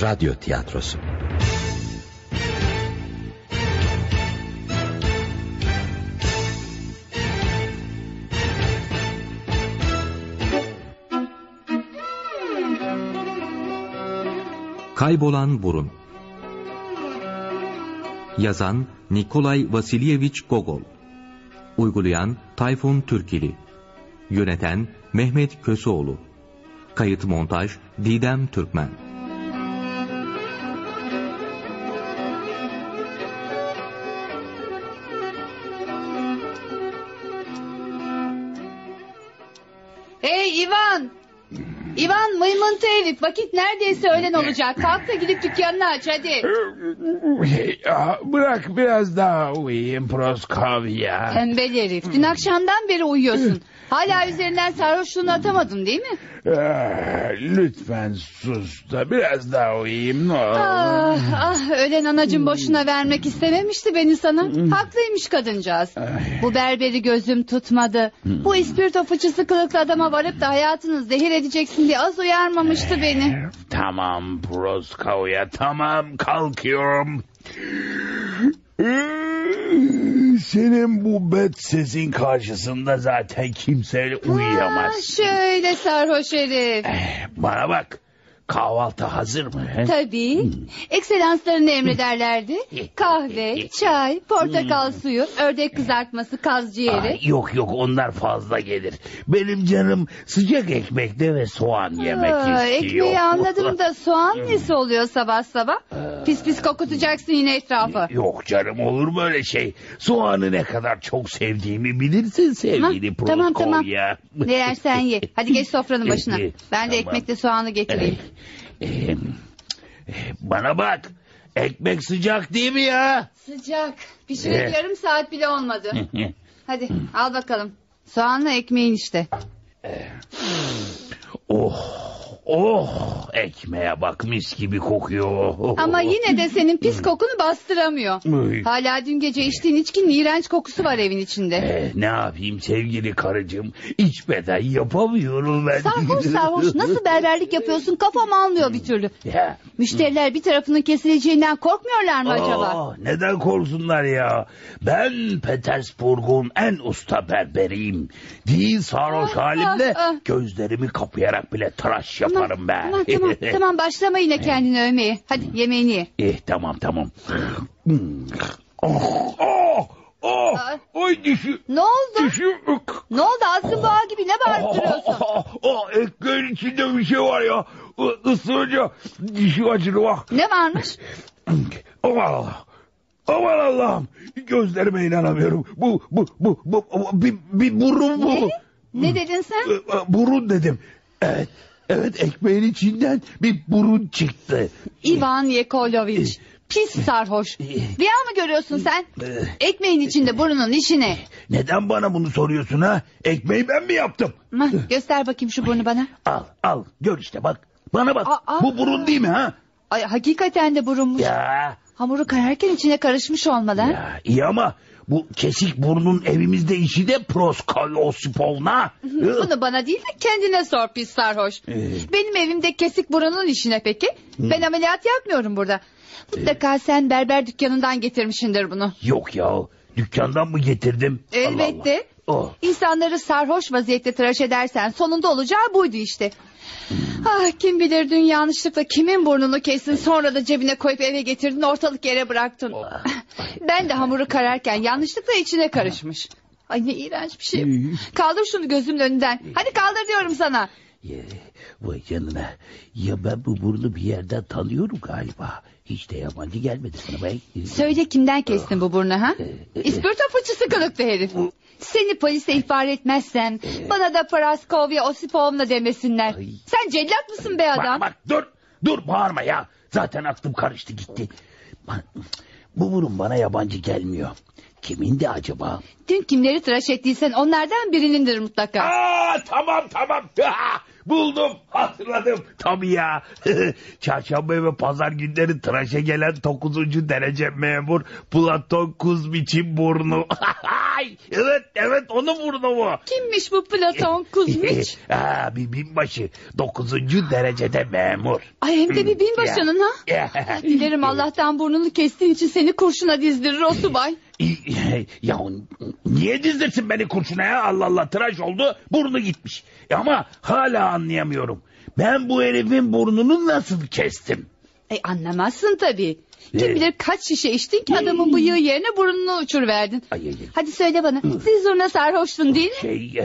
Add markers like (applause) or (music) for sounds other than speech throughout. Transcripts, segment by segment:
Radyo tiyatrosu. Kaybolan Burun. Yazan Nikolay Vasilyevich Gogol. Uygulayan Tayfun Türkili. Yöneten Mehmet Köseoğlu. Kayıt montaj Didem Türkmen herif vakit neredeyse öğlen olacak. Kalk da gidip dükkanını aç hadi. Ya, Bırak biraz daha uyuyayım Proskovya. Tembel herif dün akşamdan beri uyuyorsun. Hala üzerinden sarhoşluğunu atamadın değil mi? Ah, Lütfen sus da biraz daha uyuyayım ne olur. Ah, ah ölen anacım boşuna vermek istememişti beni sana. Haklıymış kadıncağız. Bu berberi gözüm tutmadı. Bu ispirto fıçısı kılıklı adama varıp da hayatını zehir edeceksin diye az uyarmamıştı beni. Tamam Proskovya tamam kalkıyorum. Senin bu bet sesin karşısında zaten kimse uyuyamaz. Ah, şöyle sarhoş herif. Eh, Bana bak kahvaltı hazır mı? he? Tabii. Ekselanslarını emrederlerdi. (laughs) Kahve, çay, portakal suyu, ördek kızartması, kaz ciğeri. Ay, yok yok onlar fazla gelir. Benim canım sıcak ekmekte ve soğan yemek Aa, istiyor. ekmeği anladım da (laughs) soğan nesi oluyor sabah sabah? Pis pis kokutacaksın yine etrafı. Yok canım olur böyle şey. Soğanı ne kadar çok sevdiğimi bilirsin sevgili Ha, tamam, tamam. Ne yersen ye. Hadi geç sofranın (laughs) başına. Ben de tamam. ekmekle soğanı getireyim. Eh, eh, Bana bak. Ekmek sıcak değil mi ya? Sıcak. Pişirip Eh. yarım saat bile olmadı. (laughs) Hadi al bakalım. Soğanla ekmeğin işte. oh, oh ekmeğe bak mis gibi kokuyor. Ama yine de senin pis kokunu bastıramıyor. Hala dün gece içtiğin içkinin iğrenç kokusu var evin içinde. Eh, ne yapayım sevgili karıcığım? İçmeden yapamıyorum ben. Sarhoş sarhoş nasıl berberlik yapıyorsun kafam almıyor bir türlü. Ya. Müşteriler bir tarafının kesileceğinden korkmuyorlar mı acaba? Aa, neden korksunlar ya? Ben Petersburg'un en usta berberiyim. Değil sarhoş Ah, halimle ah, ah. gözlerimi kapayarak bile tıraş yaparım ben. Tamam tamam (laughs) tamam başlama yine kendini övmeye. Hadi yemeğini ye. Eh tamam tamam. oh, oh, oh, Aa. oy dişi, Ne oldu? dişim. Ne oldu Aslı Boğa gibi ne bağırtırıyorsun? (laughs) Oh, oh, ekmeğin içinde bir şey var ya. Isırınca dişim acıdı bak. Ne varmış? (clears throat) Aman Allah. Aman Allah'ım. Gözlerime inanamıyorum. Bu, bu, bu, bu, bu bir, bir burun bu. Ne? Ne dedin sen? Burun dedim. Evet, evet ekmeğin içinden bir burun çıktı. Ivan Yekolovich. Pis sarhoş. Rüya mı görüyorsun sen? Ekmeğin içinde burnunun işine. Neden bana bunu soruyorsun ha? Ekmeği ben mi yaptım? Hah, Göster bakayım şu burnu bana. Al, al. Gör işte bak. Bana bak. Aa. Bu burun değil mi ha? Ay hakikaten de burunmuş. Ya, Hamuru kararken içine karışmış olmalı. ha? ya iyi ama bu kesik burnun evimizde işi de Proskoyosipovna. Bunu bana değil de kendine sor pis sarhoş. Ee. Benim evimde kesik burunun işine peki? Ben ameliyat yapmıyorum burada. Mutlaka sen berber dükkanından getirmişindir bunu. Yok ya. Dükkandan mı getirdim? Allah Elbette. Allah. Oh. İnsanları sarhoş vaziyette tıraş edersen sonunda olacağı buydu işte. Ah kim bilir dün yanlışlıkla kimin burnunu kestin sonra da cebine koyup eve getirdin ortalık yere bıraktın. (laughs) ben de hamuru kararken yanlışlıkla içine karışmış. (laughs) Ay ne iğrenç bir şey. Kaldır şunu gözümün önünden. Hadi kaldır diyorum sana. Vay canına. Ya ben bu burnu bir yerden tanıyorum galiba. Hiç de yabancı gelmedi sana be. Söyle kimden kestin bu burnu ha? İspirto fıçısı kılıklı herif. Seni polise ihbar etmezsem bana da Paraskovya Osipovna demesinler. Sen cellat mısın be adam? Bak bak dur. Dur bağırma ya. Zaten aklım karıştı gitti. Bu burun bana yabancı gelmiyor. Kimindi acaba? Dün kimleri tıraş ettiysen onlardan birinindir mutlaka. Aa tamam tamam. (laughs) Buldum hatırladım. Tabii ya. (laughs) Çarşamba ve pazar günleri tıraşa gelen 9. derece memur Platon Kuzmiç'in burnu. (laughs) Evet evet onun burnu bu. Kimmiş bu Platon Kuzmiç? Aa, bir binbaşı. Dokuzuncu derecede memur. Ay hem de bir binbaşının ha. Dilerim Allah'tan burnunu kestiğin için seni kurşuna dizdirir o subay. Ya niye dizdirsin beni kurşuna ya? Allah Allah tıraş oldu burnu gitmiş. E Ama hala anlayamıyorum. Ben bu herifin burnunu nasıl kestim? E anlamazsın tabii. Kim Ee? bilir kaç şişe içtin ki adamın bıyığı yerine burnunu uçuruverdin. Ay, ay, ay. Hadi söyle bana siz zurna sarhoştun değil mi? Şey (laughs)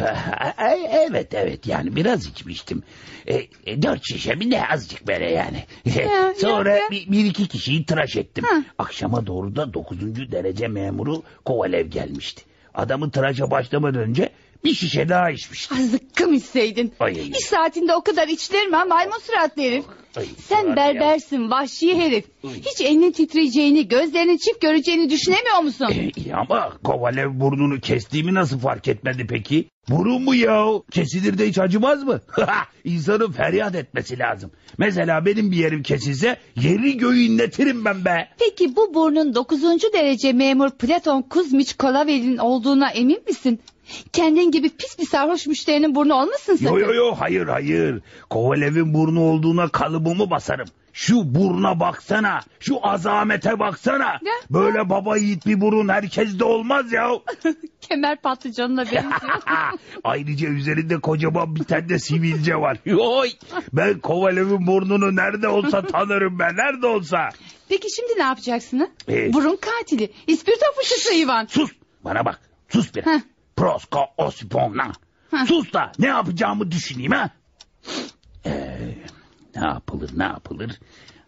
e, evet evet yani biraz içmiştim. E, e, dört şişe mi ne azıcık böyle yani. (laughs) Ya, Sonra ya, ya. Bir, bir iki kişiyi tıraş ettim. Hı. Akşama doğru da dokuzuncu derece memuru Kovalev gelmişti. Adamı tıraşa başlamadan önce bir şişe daha içmişti. Ah, Zıkkım içseydin. Ay, ay, ay. İş saatinde o kadar içilir mi ha maymun suratlı herif? Ay, Sen berbersin vahşi herif. Hiç elinin titreyeceğini gözlerinin çift göreceğini düşünemiyor musun? E, iyi ama Kovalev burnunu kestiğimi nasıl fark etmedi peki? Burun mu ya? Kesilir de hiç acımaz mı? (laughs) İnsanın feryat etmesi lazım. Mesela benim bir yerim kesilse yeri göğü inletirim ben be. Peki bu burnun 9. derece memur Platon Kuzmiç Kolavel'in olduğuna emin misin? Kendin gibi pis bir sarhoş müşterinin burnu olmasın sakın. Yo yo yo hayır hayır. Kovalev'in burnu olduğuna kalıbımı basarım. Şu buruna baksana. Şu azamete baksana. Ya. Böyle baba yiğit bir burun herkeste olmaz ya. (laughs) Kemer patlıcanına benziyor. (laughs) Ayrıca üzerinde kocaman bir tane de sivilce var. (laughs) Yoy. Ben Kovalev'in burnunu nerede olsa tanırım ben. Nerede olsa. Peki şimdi ne yapacaksın ha? Ee? Burun katili. İspirto fışısı Ivan. Sus. Bana bak. Sus. Heh. Prosko Osipona. Heh. Sus da ne yapacağımı düşüneyim ha. Ee, ne yapılır ne yapılır.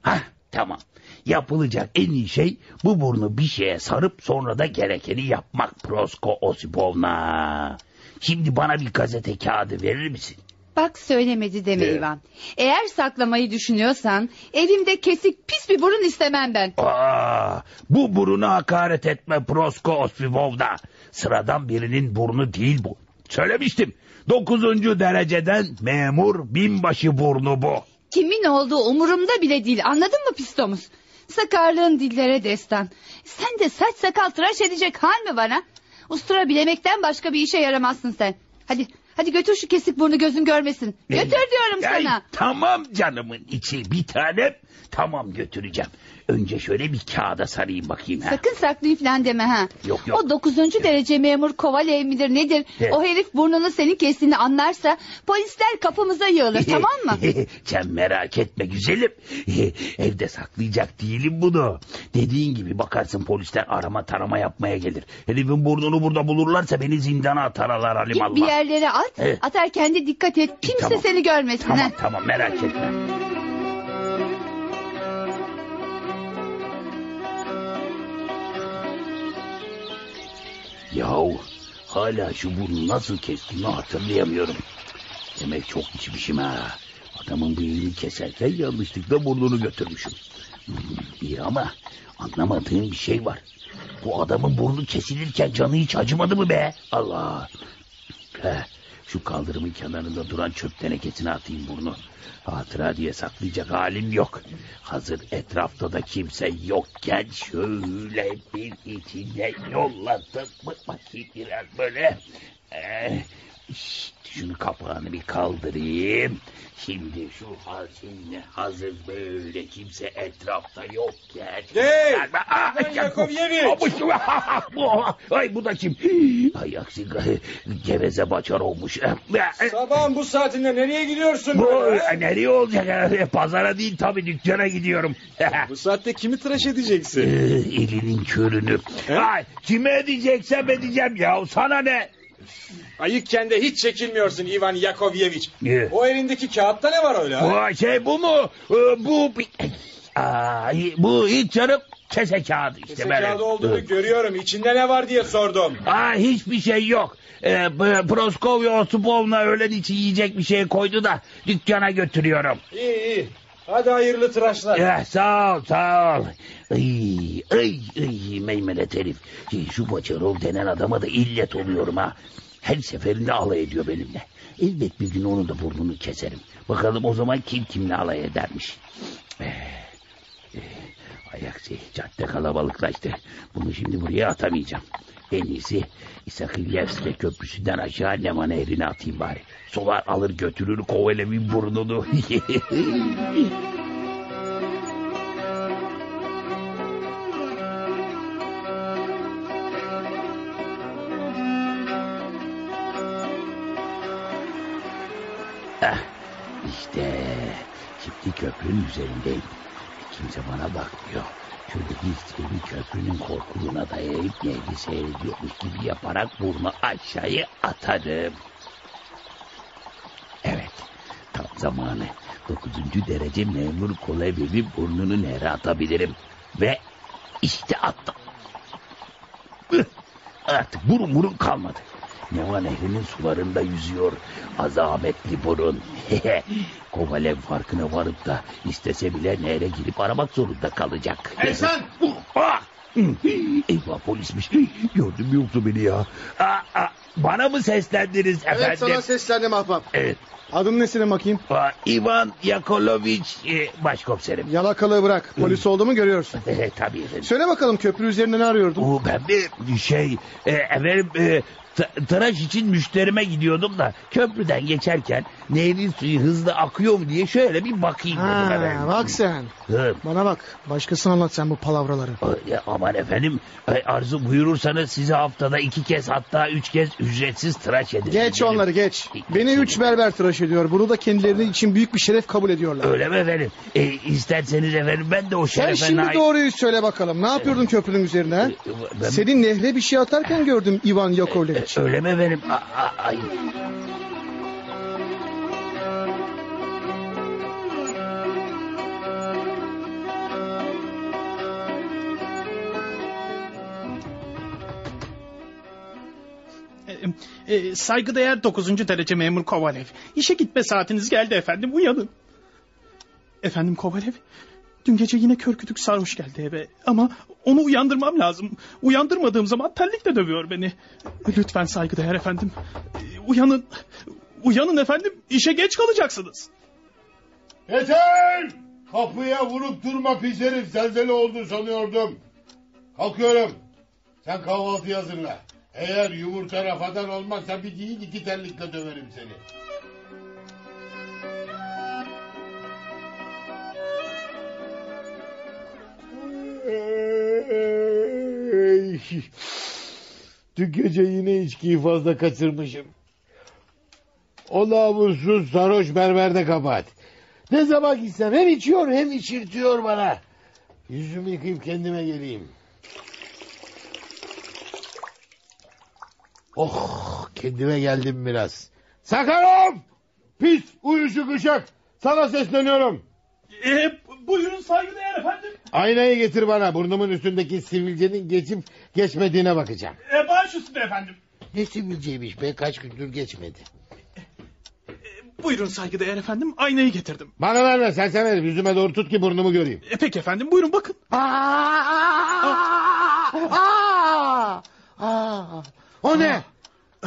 Ha tamam. Yapılacak en iyi şey bu burnu bir şeye sarıp sonra da gerekeni yapmak Prosko Osipovna. Şimdi bana bir gazete kağıdı verir misin? Bak söylemedi deme Ee? Ivan. Eğer saklamayı düşünüyorsan evimde kesik pis bir burun istemem ben. Aa, bu buruna hakaret etme Prosko Osipovna. Sıradan birinin burnu değil bu. Söylemiştim. Dokuzuncu dereceden memur binbaşı burnu bu. Kimin olduğu umurumda bile değil anladın mı pistomuz? Sakarlığın dillere destan. Sen de saç sakal tıraş edecek hal mi bana? Ustura bilemekten başka bir işe yaramazsın sen. Hadi hadi götür şu kesik burnu gözün görmesin. Götür diyorum Ay, sana. Tamam canımın içi bir tanem. Tamam götüreceğim. Önce şöyle bir kağıda sarayım bakayım. Ha. Sakın saklayayım falan deme ha. Yok, yok. O dokuzuncu derece memur Kovalev midir nedir? Evet. O herif burnunu senin kestiğini anlarsa polisler kapımıza yığılır (laughs) tamam mı? (laughs) Sen merak etme güzelim. (laughs) Evde saklayacak değilim bunu. Dediğin gibi bakarsın polisler arama tarama yapmaya gelir. Herifin burnunu burada bulurlarsa beni zindana atarlar Git alimallah. bir yerlere at. Evet. Atarken de dikkat et. Kimse Tamam. seni görmesin. Tamam ha. tamam merak etme. Yahu hala şu burnu nasıl kestiğimi hatırlayamıyorum. Demek çok içmişim ha. Adamın bıyığını keserken yanlışlıkla burnunu götürmüşüm. Hmm, İyi ama anlamadığım bir şey var. Bu adamın burnu kesilirken canı hiç acımadı mı be? Allah. Heh, şu kaldırımın kenarında duran çöp tenekesine atayım burnu. Hatıra diye saklayacak halim yok. Hazır etrafta da kimse yokken şöyle bir içinde yolladım. Bak bakayım biraz böyle. Ee, şşt, şunu kapağını bir kaldırayım. Şimdi şu ha- şimdi hazır böyle kimse etrafta yokken. Hey! Aa, Ivan ya- Yakovlevich! Aa, bu- bu- (laughs) Ay bu da kim? Ay aksi geveze baçar olmuş. Sabahın bu saatinde nereye gidiyorsun Bu böyle? ha? nereye olacak? Pazara değil tabii dükkana gidiyorum. Bu saatte kimi tıraş edeceksin? Ee, Elinin körünü. Ay, kime edeceksem edeceğim ya. Sana ne? Ayıkken de hiç çekilmiyorsun Ivan Yakovlevich. Ee? O elindeki kağıtta ne var öyle? Bu şey bu mu? Ee, bu Aa, bu hiç canım kese kağıdı işte. Kese kağıdı olduğunu Ee. görüyorum. İçinde ne var diye sordum. Aa, hiçbir şey yok. Ee, Proskovya Osipovna öğlen için yiyecek bir şey koydu da dükkana götürüyorum. İyi iyi. Hadi hayırlı tıraşlar. Ya, sağ ol sağ ol. Ay, ay, ay meymenet herif. Şu Baçarol denen adama da illet oluyorum ha. Her seferinde alay ediyor benimle. Elbet bir gün onun da burnunu keserim. Bakalım o zaman kim kimle alay edermiş. Eh, eh, Ay aksi cadde kalabalıklaştı. Bunu şimdi buraya atamayacağım. En iyisi İsakilyevske köprüsünden aşağı Lema nehrine atayım bari. Sular alır götürür Kovalev'in burnunu. (laughs) Ah, işte şimdi köprünün üzerindeyim. Kimse bana bakmıyor. Şöyle dizlerimi köprünün korkuluğuna dayayıp nehri seyrediyormuş gibi yaparak burnu aşağıya atarım. Evet, tam zamanı. Dokuzuncu derece memur Kolevi'nin burnunu nehre atabilirim. Ve işte attım. Artık burun burun kalmadı. Neva nehrinin sularında yüzüyor. Azametli burun. (laughs) Kovalev farkına varıp da istese bile nehre girip aramak zorunda kalacak. Ehsan! (laughs) Ah! Eyvah polismiş. Gördün mü yoksa beni ya? Aa, aa, bana mı seslendiniz efendim? Evet sana seslendim ahbap. Evet. Adın ne senin bakayım? Aa, Ivan Yakoloviç e, başkomiserim. Yalakalığı bırak. Polis olduğumu görüyorsun. (laughs) Tabii efendim. Söyle bakalım köprü üzerinde ne arıyordun? Oo, ben bir şey e, efendim e, tıraş için müşterime gidiyordum da köprüden geçerken nehrin suyu hızlı akıyor mu diye şöyle bir bakayım dedim Ha, efendim. bak sen. Hı. Bana bak. Başkasına anlat sen bu palavraları. Ay, Aman efendim e, arzu buyurursanız sizi haftada iki kez hatta üç kez ücretsiz tıraş ederim. Geç Benim- onları geç. Beni üç berber tıraş ediyor. Bunu da kendileri için büyük bir şeref kabul ediyorlar. Öyle mi efendim? E, isterseniz efendim ben de o Sen şerefe şimdi nail- doğruyu söyle bakalım. Ne yapıyordun köprünün üzerinde? ha? E, ben- Seni nehre bir şey atarken gördüm Ivan Yakovleviç. E, Öyle mi efendim? A- a- ay. E, e, saygıdeğer 9. derece memur Kovalev. İşe gitme saatiniz geldi efendim uyanın. Efendim Kovalev. Dün gece yine körkütük sarhoş geldi eve. Ama onu uyandırmam lazım. Uyandırmadığım zaman terlikle dövüyor beni. Lütfen saygıdeğer efendim. Uyanın. Uyanın efendim. İşe geç kalacaksınız. Yeter! Kapıya vurup durma pis herif. Zelzele oldu sanıyordum. Kalkıyorum. Sen kahvaltı hazırla. Eğer yumurta rafadan olmazsa bir değil iki terlikle döverim seni. Dün gece yine içkiyi fazla kaçırmışım. O namussuz sarhoş berberde kabahat. Ne zaman gitsem hem içiyor hem içirtiyor bana. Yüzümü yıkayıp kendime geleyim. Oh kendime geldim biraz. Sakarov! Pis uyuşuk uşak. Sana sesleniyorum. E, buyurun saygıdeğer efendim. Aynayı getir bana. Burnumun üstündeki sivilcenin geçip geçmediğine bakacağım. E, baş üstüne efendim. Ne sivilceymiş be kaç gündür geçmedi. E, buyurun saygıdeğer efendim. Aynayı getirdim. Bana verme sen severim. Yüzüme doğru tut ki burnumu göreyim. E, peki efendim buyurun bakın. Aa, aa, aa. O ne?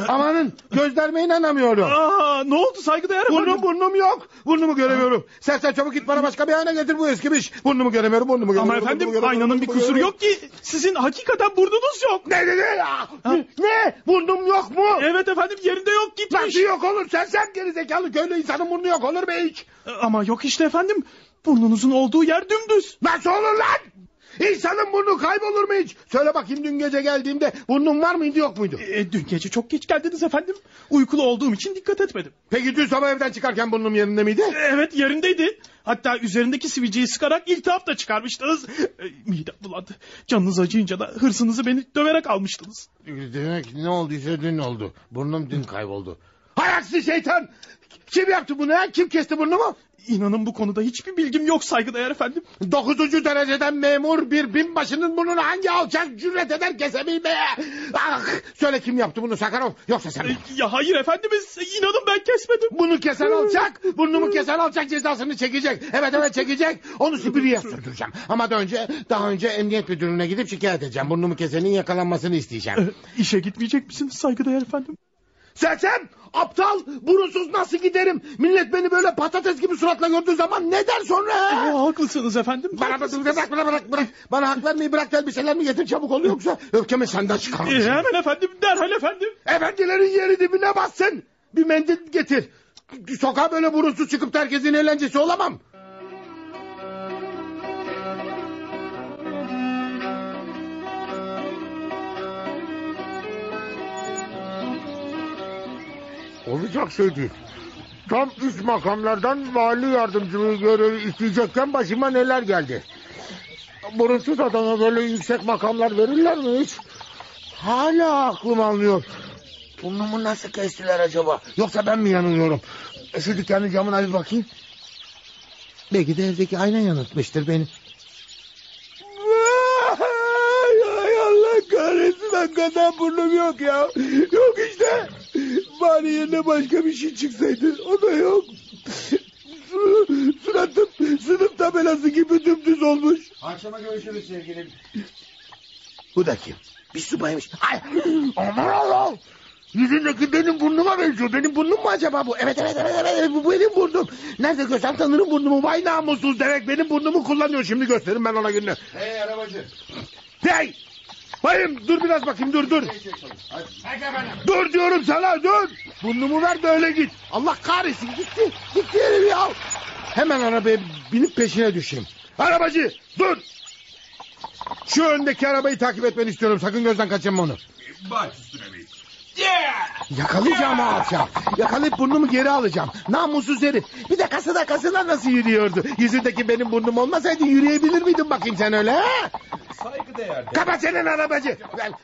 Amanın gözlerime inanamıyorum. Aa, ne oldu saygıdeğer efendim? Burnum burnum yok. Burnumu göremiyorum. Sen sen çabuk git bana başka bir ayna getir bu eskimiş. Burnumu göremiyorum burnumu göremiyorum. Ama efendim burnumu göremiyorum, aynanın bir kusuru göremiyorum. yok ki. Sizin hakikaten burnunuz yok. Ne ne ne? Ne? ne? Burnum yok mu? Evet efendim yerinde yok gitmiş. Nasıl yok olur? Sen sen geri zekalı köylü insanın burnu yok olur mu hiç? Ama yok işte efendim. Burnunuzun olduğu yer dümdüz. Nasıl olur lan? İnsanın burnu kaybolur mu hiç? Söyle bakayım dün gece geldiğimde burnum var mıydı yok muydu? E, dün gece çok geç geldiniz efendim. Uykulu olduğum için dikkat etmedim. Peki dün sabah evden çıkarken burnum yerinde miydi? E, Evet yerindeydi. Hatta üzerindeki sivilceyi sıkarak iltihap da çıkarmıştınız. E, midem bulandı. Canınız acıyınca da hırsınızı beni döverek almıştınız. Demek ne olduysa dün oldu. Burnum dün kayboldu. Hay aksi şeytan! Kim yaptı bunu ha? Kim kesti burnumu? İnanın bu konuda hiçbir bilgim yok saygıdeğer efendim. Dokuzuncu dereceden memur bir binbaşının burnunu hangi alçak cüret eder kesebilmeye? Ah! Söyle kim yaptı bunu Sakarov? Yoksa sen mi? ya hayır efendimiz inanın ben kesmedim. Bunu kesen alçak, burnumu kesen alçak cezasını çekecek. Evet evet çekecek. Onu Sibirya sürdüreceğim. Ama daha önce, daha önce emniyet müdürlüğüne gidip şikayet edeceğim. Burnumu kesenin yakalanmasını isteyeceğim. E, işe gitmeyecek misiniz saygıdeğer efendim? Sersem, aptal, burunsuz nasıl giderim? Millet beni böyle patates gibi suratla gördüğü zaman ne der sonra? Aa, haklısınız efendim. Bana bırak, bırak, bırak, bırak, bırak. Bana hak vermeyi bırak elbiselerimi getir çabuk ol yoksa öfkemi senden Ee, çıkarmışım. hemen efendim derhal efendim. Efendilerin yeri dibine bassın. Bir mendil getir. Sokağa böyle burunsuz çıkıp herkesin eğlencesi olamam. Olacak şey değil. Tam üst makamlardan vali yardımcılığı görevi isteyecekken başıma neler geldi. Burunsuz adama böyle yüksek makamlar verirler mi hiç? Hala aklım almıyor. Burnumu nasıl kestiler acaba? Yoksa ben mi yanılıyorum? E, Şu dükkanın camına bir bakayım. Belki de evdeki ayna yanıltmıştır beni. Ay, ay Allah kahretsin hakikaten burnum yok ya. Yok işte. Bari yerine başka bir şey çıksaydı. O da yok. Su- Suratım sınıf tabelası gibi dümdüz olmuş. Akşama görüşürüz sevgilim. Bu da kim? Bir subaymış. Ay, aman Allah. Yüzündeki benim burnuma benziyor. Benim burnum mu acaba bu? Evet evet evet evet, evet bu benim burnum. Nerede görsem tanırım burnumu. Vay namussuz demek benim burnumu kullanıyor. Şimdi gösteririm ben ona gününü. Hey arabacı. Hey! Bayım dur biraz bakayım dur dur. Hadi. Dur diyorum sana dur. Burnumu ver de öyle git. Allah kahretsin gitti. Gitti herif ya. Hemen arabaya binip peşine düşeyim. Arabacı dur. Şu öndeki arabayı takip etmeni istiyorum. Sakın gözden kaçırma onu. Baş üstüne bey. Yakalayacağım o. Yakalayıp burnumu geri alacağım. Namussuz herif. Bir de kasada kasına nasıl yürüyordu. Yüzündeki benim burnum olmasaydı yürüyebilir miydim bakayım sen öyle ha? Saygı değer. Kapat senin arabacı.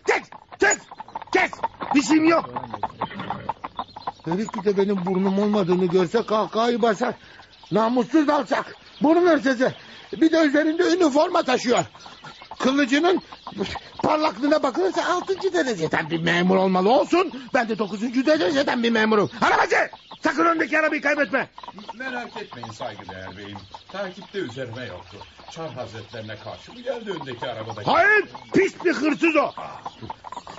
Kes, kes, kes. Bir şeyim yok. Herif bir de benim burnum olmadığını görse kahkahayı basar. Namussuz alçak. Burun hırsızı. Bir de üzerinde üniforma taşıyor. Kılıcının parlaklığına bakılırsa altıncı dereceden bir memur olmalı olsun. Ben de dokuzuncu dereceden bir memurum. Arabacı! Sakın öndeki arabayı kaybetme. Merak etmeyin saygıdeğer beyim. Takipte üzerime yoktu. Çar hazretlerine karşı mı geldi öndeki arabadaki? Hayır pis bir hırsız o.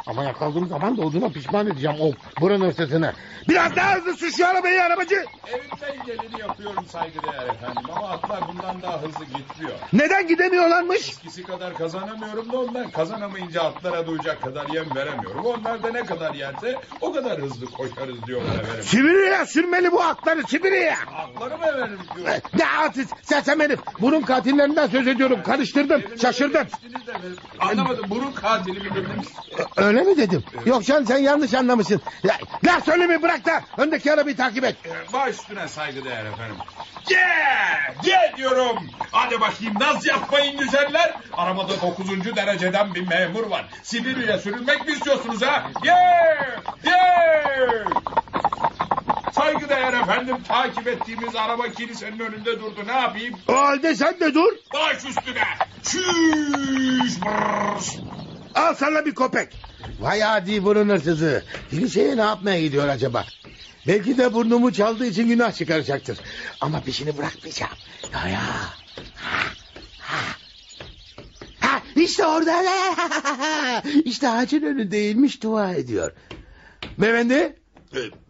Ama yakaladığım zaman da olduğuna pişman edeceğim o burun hırsızını. Biraz daha hızlı sür şu arabayı arabacı. Elimden geleni yapıyorum saygıdeğer efendim. Ama atlar bundan daha hızlı gitmiyor. Neden gidemiyorlarmış? Eskisi kadar kazanamıyorum da ondan kazanamayınca atlara duyacak kadar yem veremiyorum. Onlar da ne kadar yerse o kadar hızlı koşarız diyorlar efendim. Sibirya sürmeli bu atları Sibirya. Atları mı efendim diyor. Eh, ne atı sersem herif. Burun katillerinden söz ediyorum. Karıştırdın şaşırdın. Anlamadım burun katili mi dediniz? Eh, öyle mi dedim? Yok canım sen yanlış anlamışsın. Ya, laf söylemeyi bırak da öndeki arabayı takip et. Eh, baş üstüne saygıdeğer efendim. Ye! Ye diyorum. Hadi bakayım naz yapmayın güzeller. Arabada 9. dereceden bir memur var. Sibirya'ya sürülmek mi istiyorsunuz ha? Yeah! Yeah! Saygıdeğer efendim takip ettiğimiz araba kilisenin önünde durdu. Ne yapayım? O halde sen de dur. Baş üstüne. Çüş. Brrr. Al sana bir köpek. Vay adi burun hırsızı. Kiliseye ne yapmaya gidiyor acaba? Belki de burnumu çaldığı için günah çıkaracaktır. Ama peşini bırakmayacağım. Ya ya. Ha, ha. İşte orada. (laughs) işte ağacın önündeymiş dua ediyor. Beyefendi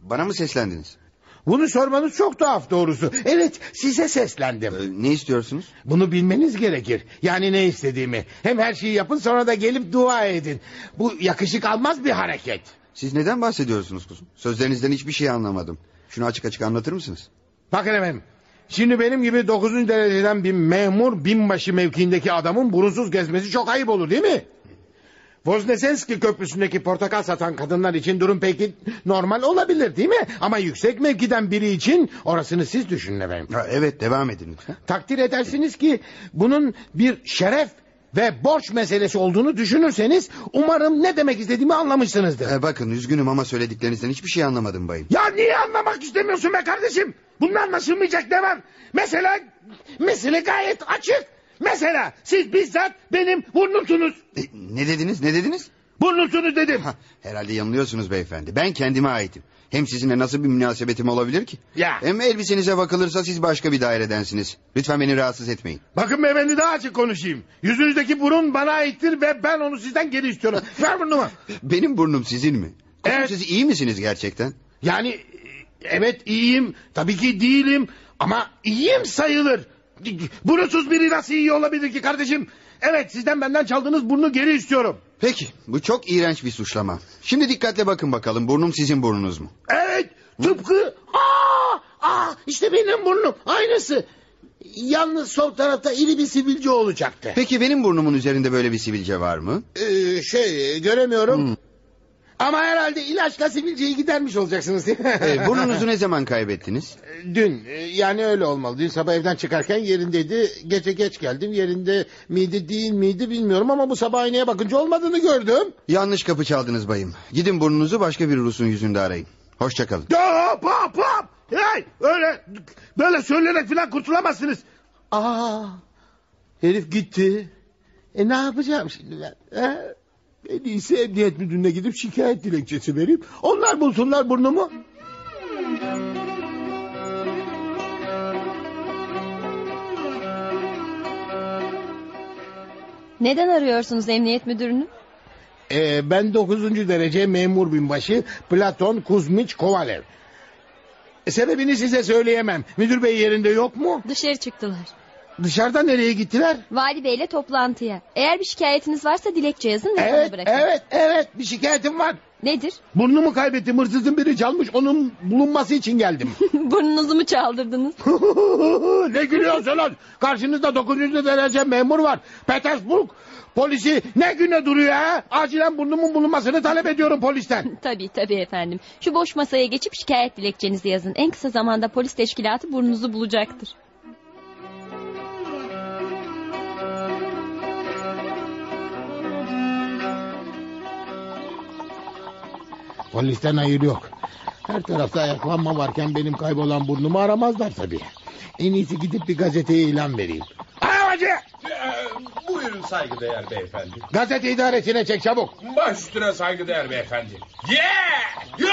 Bana mı seslendiniz? bunu sormanız çok tuhaf doğrusu. Evet size seslendim. Ee, Ne istiyorsunuz? Bunu bilmeniz gerekir. Yani ne istediğimi. Hem her şeyi yapın sonra da gelip dua edin. Bu yakışık almaz bir hareket. Siz neden bahsediyorsunuz kuzum? Sözlerinizden hiçbir şey anlamadım. Şunu açık açık anlatır mısınız? Bakın efendim. Şimdi benim gibi 9. dereceden bir memur binbaşı mevkiindeki adamın burunsuz gezmesi çok ayıp olur değil mi? Voznesenski köprüsündeki portakal satan kadınlar için durum peki normal olabilir değil mi? Ama yüksek mevkiden biri için orasını siz düşünün efendim. Ha, evet devam edin lütfen. Takdir edersiniz ki bunun bir şeref ve borç meselesi olduğunu düşünürseniz umarım ne demek istediğimi anlamışsınızdır. Ee, bakın üzgünüm ama söylediklerinizden hiçbir şey anlamadım bayım. Ya niye anlamak istemiyorsun be kardeşim? Bunun anlaşılmayacak ne var? Mesela, mesele gayet açık. Mesela siz bizzat benim burnumsunuz. E, ne dediniz ne dediniz? Burnumsunuz dedim. Ha, herhalde yanılıyorsunuz beyefendi. Ben kendime aitim. Hem sizinle nasıl bir münasebetim olabilir ki? Ya. Hem elbisenize bakılırsa siz başka bir dairedensiniz. Lütfen beni rahatsız etmeyin. Bakın beyefendi daha açık konuşayım. Yüzünüzdeki burun bana aittir ve ben onu sizden geri istiyorum. (laughs) Ver burnumu. Benim burnum sizin mi? Evet. siz iyi misiniz gerçekten? Yani evet iyiyim. Tabii ki değilim. Ama iyiyim sayılır. Burnusuz biri nasıl iyi olabilir ki kardeşim? Evet sizden benden çaldığınız burnu geri istiyorum. Peki bu çok iğrenç bir suçlama. Şimdi dikkatle bakın bakalım burnum sizin burnunuz mu? Evet tıpkı aa, aa, işte benim burnum aynısı. Yalnız sol tarafta iri bir sivilce olacaktı. Peki benim burnumun üzerinde böyle bir sivilce var mı? Ee, şey göremiyorum. Ama herhalde ilaçla sivilceyi gidermiş olacaksınız. Ee, (laughs) burnunuzu ne zaman kaybettiniz? Dün e, yani öyle olmalı. Dün sabah evden çıkarken yerindeydi. Gece geç geldim. Yerinde miydi değil miydi bilmiyorum ama bu sabah aynaya bakınca olmadığını gördüm. Yanlış kapı çaldınız bayım. Gidin burnunuzu başka bir Rus'un yüzünde arayın. Hoşçakalın. Hop hop hop. Hey, öyle böyle söyleyerek falan kurtulamazsınız. Aa, herif gitti. E ne yapacağım şimdi ben? He? En iyisi emniyet müdürüne gidip şikayet dilekçesi vereyim. Onlar bulsunlar burnumu. Neden arıyorsunuz emniyet müdürünü? Ee, ben 9. derece memur binbaşı Platon Kuzmiç Kovalev. E, sebebini size söyleyemem. Müdür bey yerinde yok mu? Dışarı çıktılar. Dışarıda nereye gittiler? Vali beyle toplantıya. Eğer bir şikayetiniz varsa dilekçe yazın ve Evet, bana bırakın. evet, evet. Bir şikayetim var. Nedir? Burnumu kaybettim. Hırsızın biri çalmış. Onun bulunması için geldim. (laughs) Burnunuzu mu çaldırdınız? (laughs) ne gülüyorsunuz? Karşınızda 9. derece memur var. Petersburg polisi ne güne duruyor ha? Acilen burnumun bulunmasını talep ediyorum polisten. (laughs) tabii tabii efendim. Şu boş masaya geçip şikayet dilekçenizi yazın. En kısa zamanda polis teşkilatı burnunuzu bulacaktır. Polisten hayır yok. Her tarafta ayaklanma varken benim kaybolan burnumu aramazlar tabii. En iyisi gidip bir gazeteye ilan vereyim. Arabacı! Ee, buyurun saygıdeğer beyefendi. Gazete idaresine çek çabuk. Baş üstüne saygıdeğer beyefendi. Yeah! Yürü!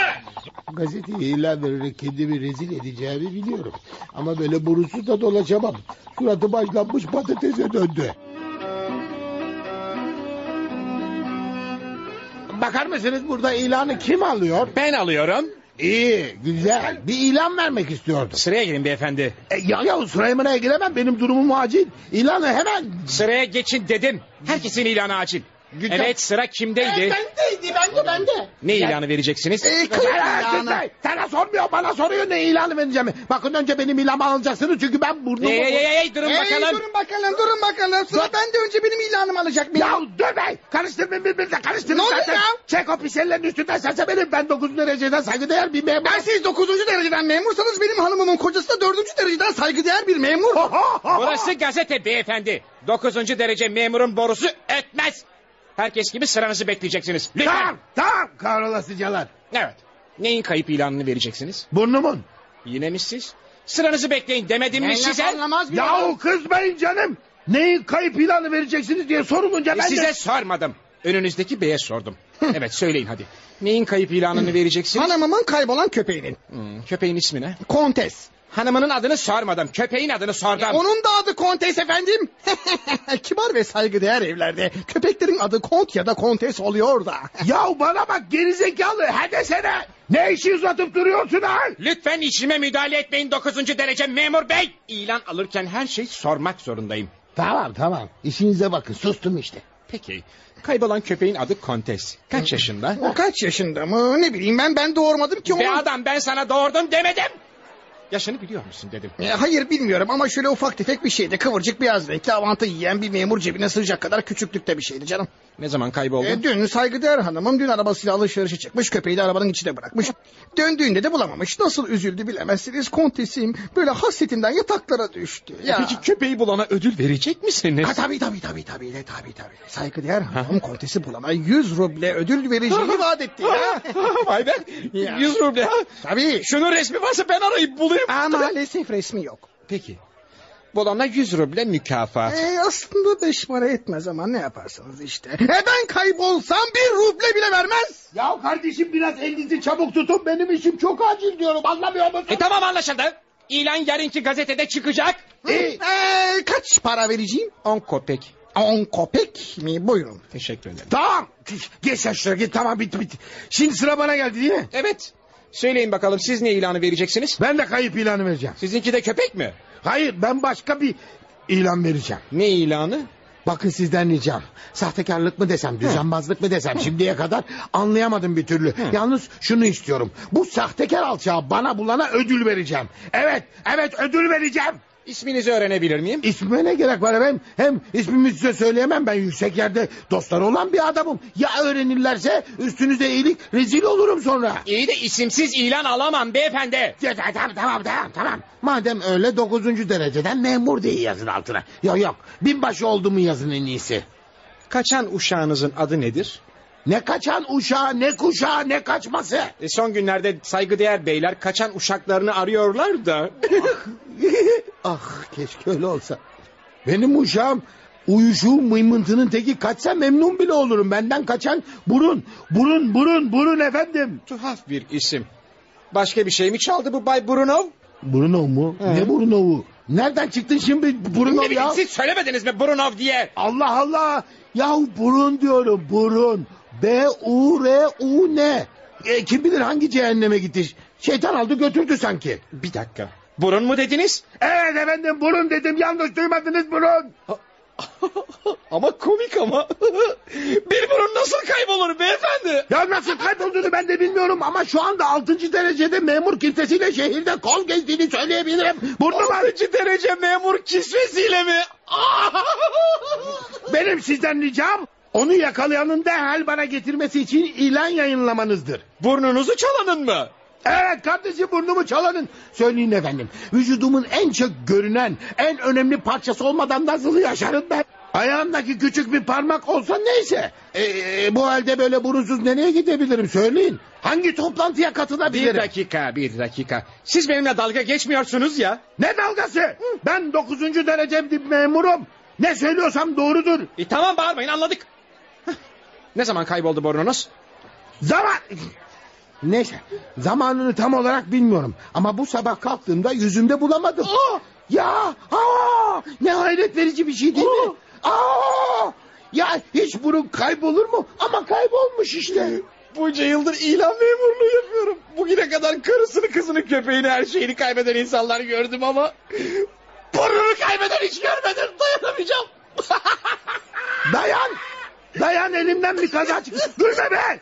Gazeteye ilan vererek kendimi rezil edeceğimi biliyorum. Ama böyle burusuz da dolaşamam. Suratı başlanmış patatese döndü. Bakar mısınız burada ilanı kim alıyor? Ben alıyorum. İyi, güzel. Bir ilan vermek istiyordum. Sıraya girin beyefendi. E, ya ya sıraya giremem. Benim durumum acil. İlanı hemen. Sıraya geçin dedim. Herkesin ilanı acil. Güzel. Evet sıra kimdeydi? bendeydi, bende, bende. Ne ilanı vereceksiniz? E, Sana, sana sormuyor, bana soruyor ne ilanı vereceğimi. Bakın önce benim ilanımı alacaksınız çünkü ben burnumu... Ey, ey, ey, ey, durun bakalım. durun bakalım durun bakalım. Sıra bende önce benim ilanımı alacak. Benim. Ya dur be! Karıştırmayın birbirine karıştırın Ne oluyor zaten. ya? Çek o pis ellerin üstünden serseberim. Ben 9 dereceden saygıdeğer bir memur. Ben siz 9. dereceden memursanız benim hanımımın kocası da 4. dereceden saygıdeğer bir memur. Burası gazete beyefendi. Dokuzuncu derece memurun borusu ötmez. Herkes gibi sıranızı bekleyeceksiniz. Lütfen. tamam tamam kahrolasıcalar. Evet. Neyin kayıp ilanını vereceksiniz? Burnumun. Yine mi siz? Sıranızı bekleyin demedim mi size? anlamaz bir Yahu kızmayın canım. Neyin kayıp ilanı vereceksiniz diye sorulunca ben Size de... sormadım. Önünüzdeki beye sordum. evet söyleyin hadi. Neyin kayıp ilanını vereceksiniz? Hanımımın kaybolan köpeğinin. Hmm, köpeğin ismi ne? Kontes. Hanımının adını sormadım. Köpeğin adını sordum. Onun da adı Kontes efendim. (laughs) Kibar ve saygıdeğer evlerde köpeklerin adı Kont ya da Kontes oluyor da. (laughs) Yahu bana bak gerizekalı. Hadi sene. Ne işi uzatıp duruyorsun ha? Lütfen işime müdahale etmeyin 9. derece memur bey. İlan alırken her şeyi sormak zorundayım. Tamam tamam. İşinize bakın sustum işte. Peki. Kaybolan köpeğin adı Kontes. Kaç yaşında? O kaç yaşında mı ne bileyim ben ben doğurmadım ki onu. Be adam ben sana doğurdum demedim. Yaşını biliyor musun dedim. E, hayır bilmiyorum ama şöyle ufak tefek bir şeydi. Kıvırcık beyaz renkli avantı yiyen bir memur cebine sığacak kadar küçüklükte bir şeydi canım. Ne zaman kayboldu? E, dün saygıdeğer hanımım dün arabasıyla alışverişe çıkmış köpeği de arabanın içine bırakmış. Döndüğünde de bulamamış. Nasıl üzüldü bilemezsiniz kontesim. Böyle hasretinden yataklara düştü. Ya. Peki köpeği bulana ödül verecek misiniz? Ha, tabii tabii tabii tabii tabii tabii. tabii. Saygıdeğer hanımım kontesi bulana 100 ruble ödül vereceğini (laughs) vaat etti. Ya. Vay be. Ya. 100 ruble. tabii. Şunun resmi varsa ben arayıp bulayım. Aa, maalesef resmi yok. Peki. Bulana 100 ruble mükafat. E, aslında beş para etmez ama ne yaparsanız işte. Ben kaybolsam bir ruble bile vermez. Ya kardeşim biraz elinizi çabuk tutun. Benim işim çok acil diyorum. Anlamıyor musun? E tamam anlaşıldı. İlan yarınki gazetede çıkacak. İyi. E, kaç para vereceğim? 10 kopek. On kopek mi? Buyurun. Teşekkür ederim. Tamam. Geç şuraya git tamam bitti bitti. Şimdi sıra bana geldi değil mi? Evet. Söyleyin bakalım siz ne ilanı vereceksiniz? Ben de kayıp ilanı vereceğim. Sizinki de köpek mi? Hayır ben başka bir ilan vereceğim. Ne ilanı? Bakın sizden ricam. Sahtekarlık mı desem, düzenbazlık mı desem şimdiye kadar anlayamadım bir türlü. Yalnız şunu istiyorum. Bu sahtekar alçağı bana bulana ödül vereceğim. Evet, evet ödül vereceğim. İsminizi öğrenebilir miyim? İsmime ne gerek var efendim? Hem ismimi size söyleyemem ben yüksek yerde dostları olan bir adamım. Ya öğrenirlerse üstünüze iyilik rezil olurum sonra. İyi de isimsiz ilan alamam beyefendi. Ya, tamam tamam tamam tamam. Madem öyle dokuzuncu dereceden memur diye yazın altına. Yok yok binbaşı olduğumu yazın en iyisi. Kaçan uşağınızın adı nedir? Ne kaçan uşağı ne kuşağı ne kaçması. E, son günlerde saygıdeğer beyler kaçan uşaklarını arıyorlar da. (laughs) ah keşke öyle olsa. Benim uşağım uyuşuğu mıymıntının teki kaçsa memnun bile olurum. Benden kaçan burun burun burun burun efendim. Tuhaf bir isim. Başka bir şey mi çaldı bu Bay Brunov? Brunov mu? Ne Brunov'u? Nereden çıktın şimdi Brunov Ne ya? siz söylemediniz mi Brunov diye? Allah Allah. Yahu burun diyorum burun. B-U-R-U-N. E, kim bilir hangi cehenneme gitti. Şeytan aldı götürdü sanki. Bir dakika. Burun mu dediniz? Evet efendim burun dedim yanlış duymadınız burun. (laughs) ama komik ama. (laughs) bir burun nasıl kaybolur beyefendi? Ya nasıl kaybolduğunu ben de bilmiyorum ama şu anda altıncı derecede memur kimsesiyle şehirde kol gezdiğini söyleyebilirim. Burnum var. Altıncı derece memur kisvesiyle mi? (laughs) Benim sizden ricam onu yakalayanın derhal bana getirmesi için ilan yayınlamanızdır. Burnunuzu çalanın mı? Evet kardeşim burnumu çalanın. Söyleyin efendim. Vücudumun en çok görünen, en önemli parçası olmadan nasıl yaşarım ben? Ayağımdaki küçük bir parmak olsa neyse. Ee, bu halde böyle burunsuz nereye gidebilirim söyleyin. Hangi toplantıya katılabilirim? Bir dakika, bir dakika. Siz benimle dalga geçmiyorsunuz ya. Ne dalgası? Ben dokuzuncu derece bir memurum. Ne söylüyorsam doğrudur. E, tamam bağırmayın anladık. Heh. Ne zaman kayboldu burnunuz? Zaman... Neyse zamanını tam olarak bilmiyorum. Ama bu sabah kalktığımda yüzümde bulamadım. Ya aa, ne hayret verici bir şey değil mi? Aa, ya hiç burun kaybolur mu? Ama kaybolmuş işte. Bunca yıldır ilan memurluğu yapıyorum. Bugüne kadar karısını, kızını, köpeğini, her şeyini kaybeden insanlar gördüm ama... ...burnunu kaybeden hiç görmedim. Dayanamayacağım. (laughs) Dayan. Dayan elimden bir kaza çıktı. Gülme be.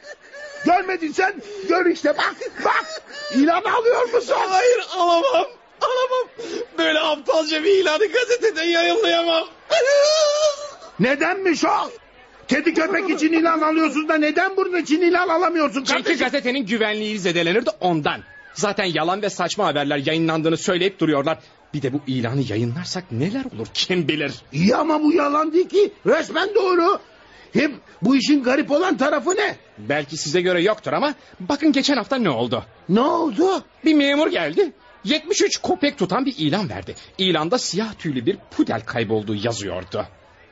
Görmedin sen. Gör işte bak bak. İlan alıyor musun? Hayır alamam. Alamam. Böyle aptalca bir ilanı gazetede yayınlayamam. Nedenmiş o? Kedi köpek için ilan alıyorsun da neden bunun için ilan alamıyorsun Çünkü kardeşim? gazetenin güvenliği zedelenir de ondan. Zaten yalan ve saçma haberler yayınlandığını söyleyip duruyorlar. Bir de bu ilanı yayınlarsak neler olur kim bilir. İyi ama bu yalan değil ki. Resmen doğru. Hem bu işin garip olan tarafı ne? Belki size göre yoktur ama bakın geçen hafta ne oldu? Ne oldu? Bir memur geldi. 73 kopek tutan bir ilan verdi. İlanda siyah tüylü bir pudel kaybolduğu yazıyordu.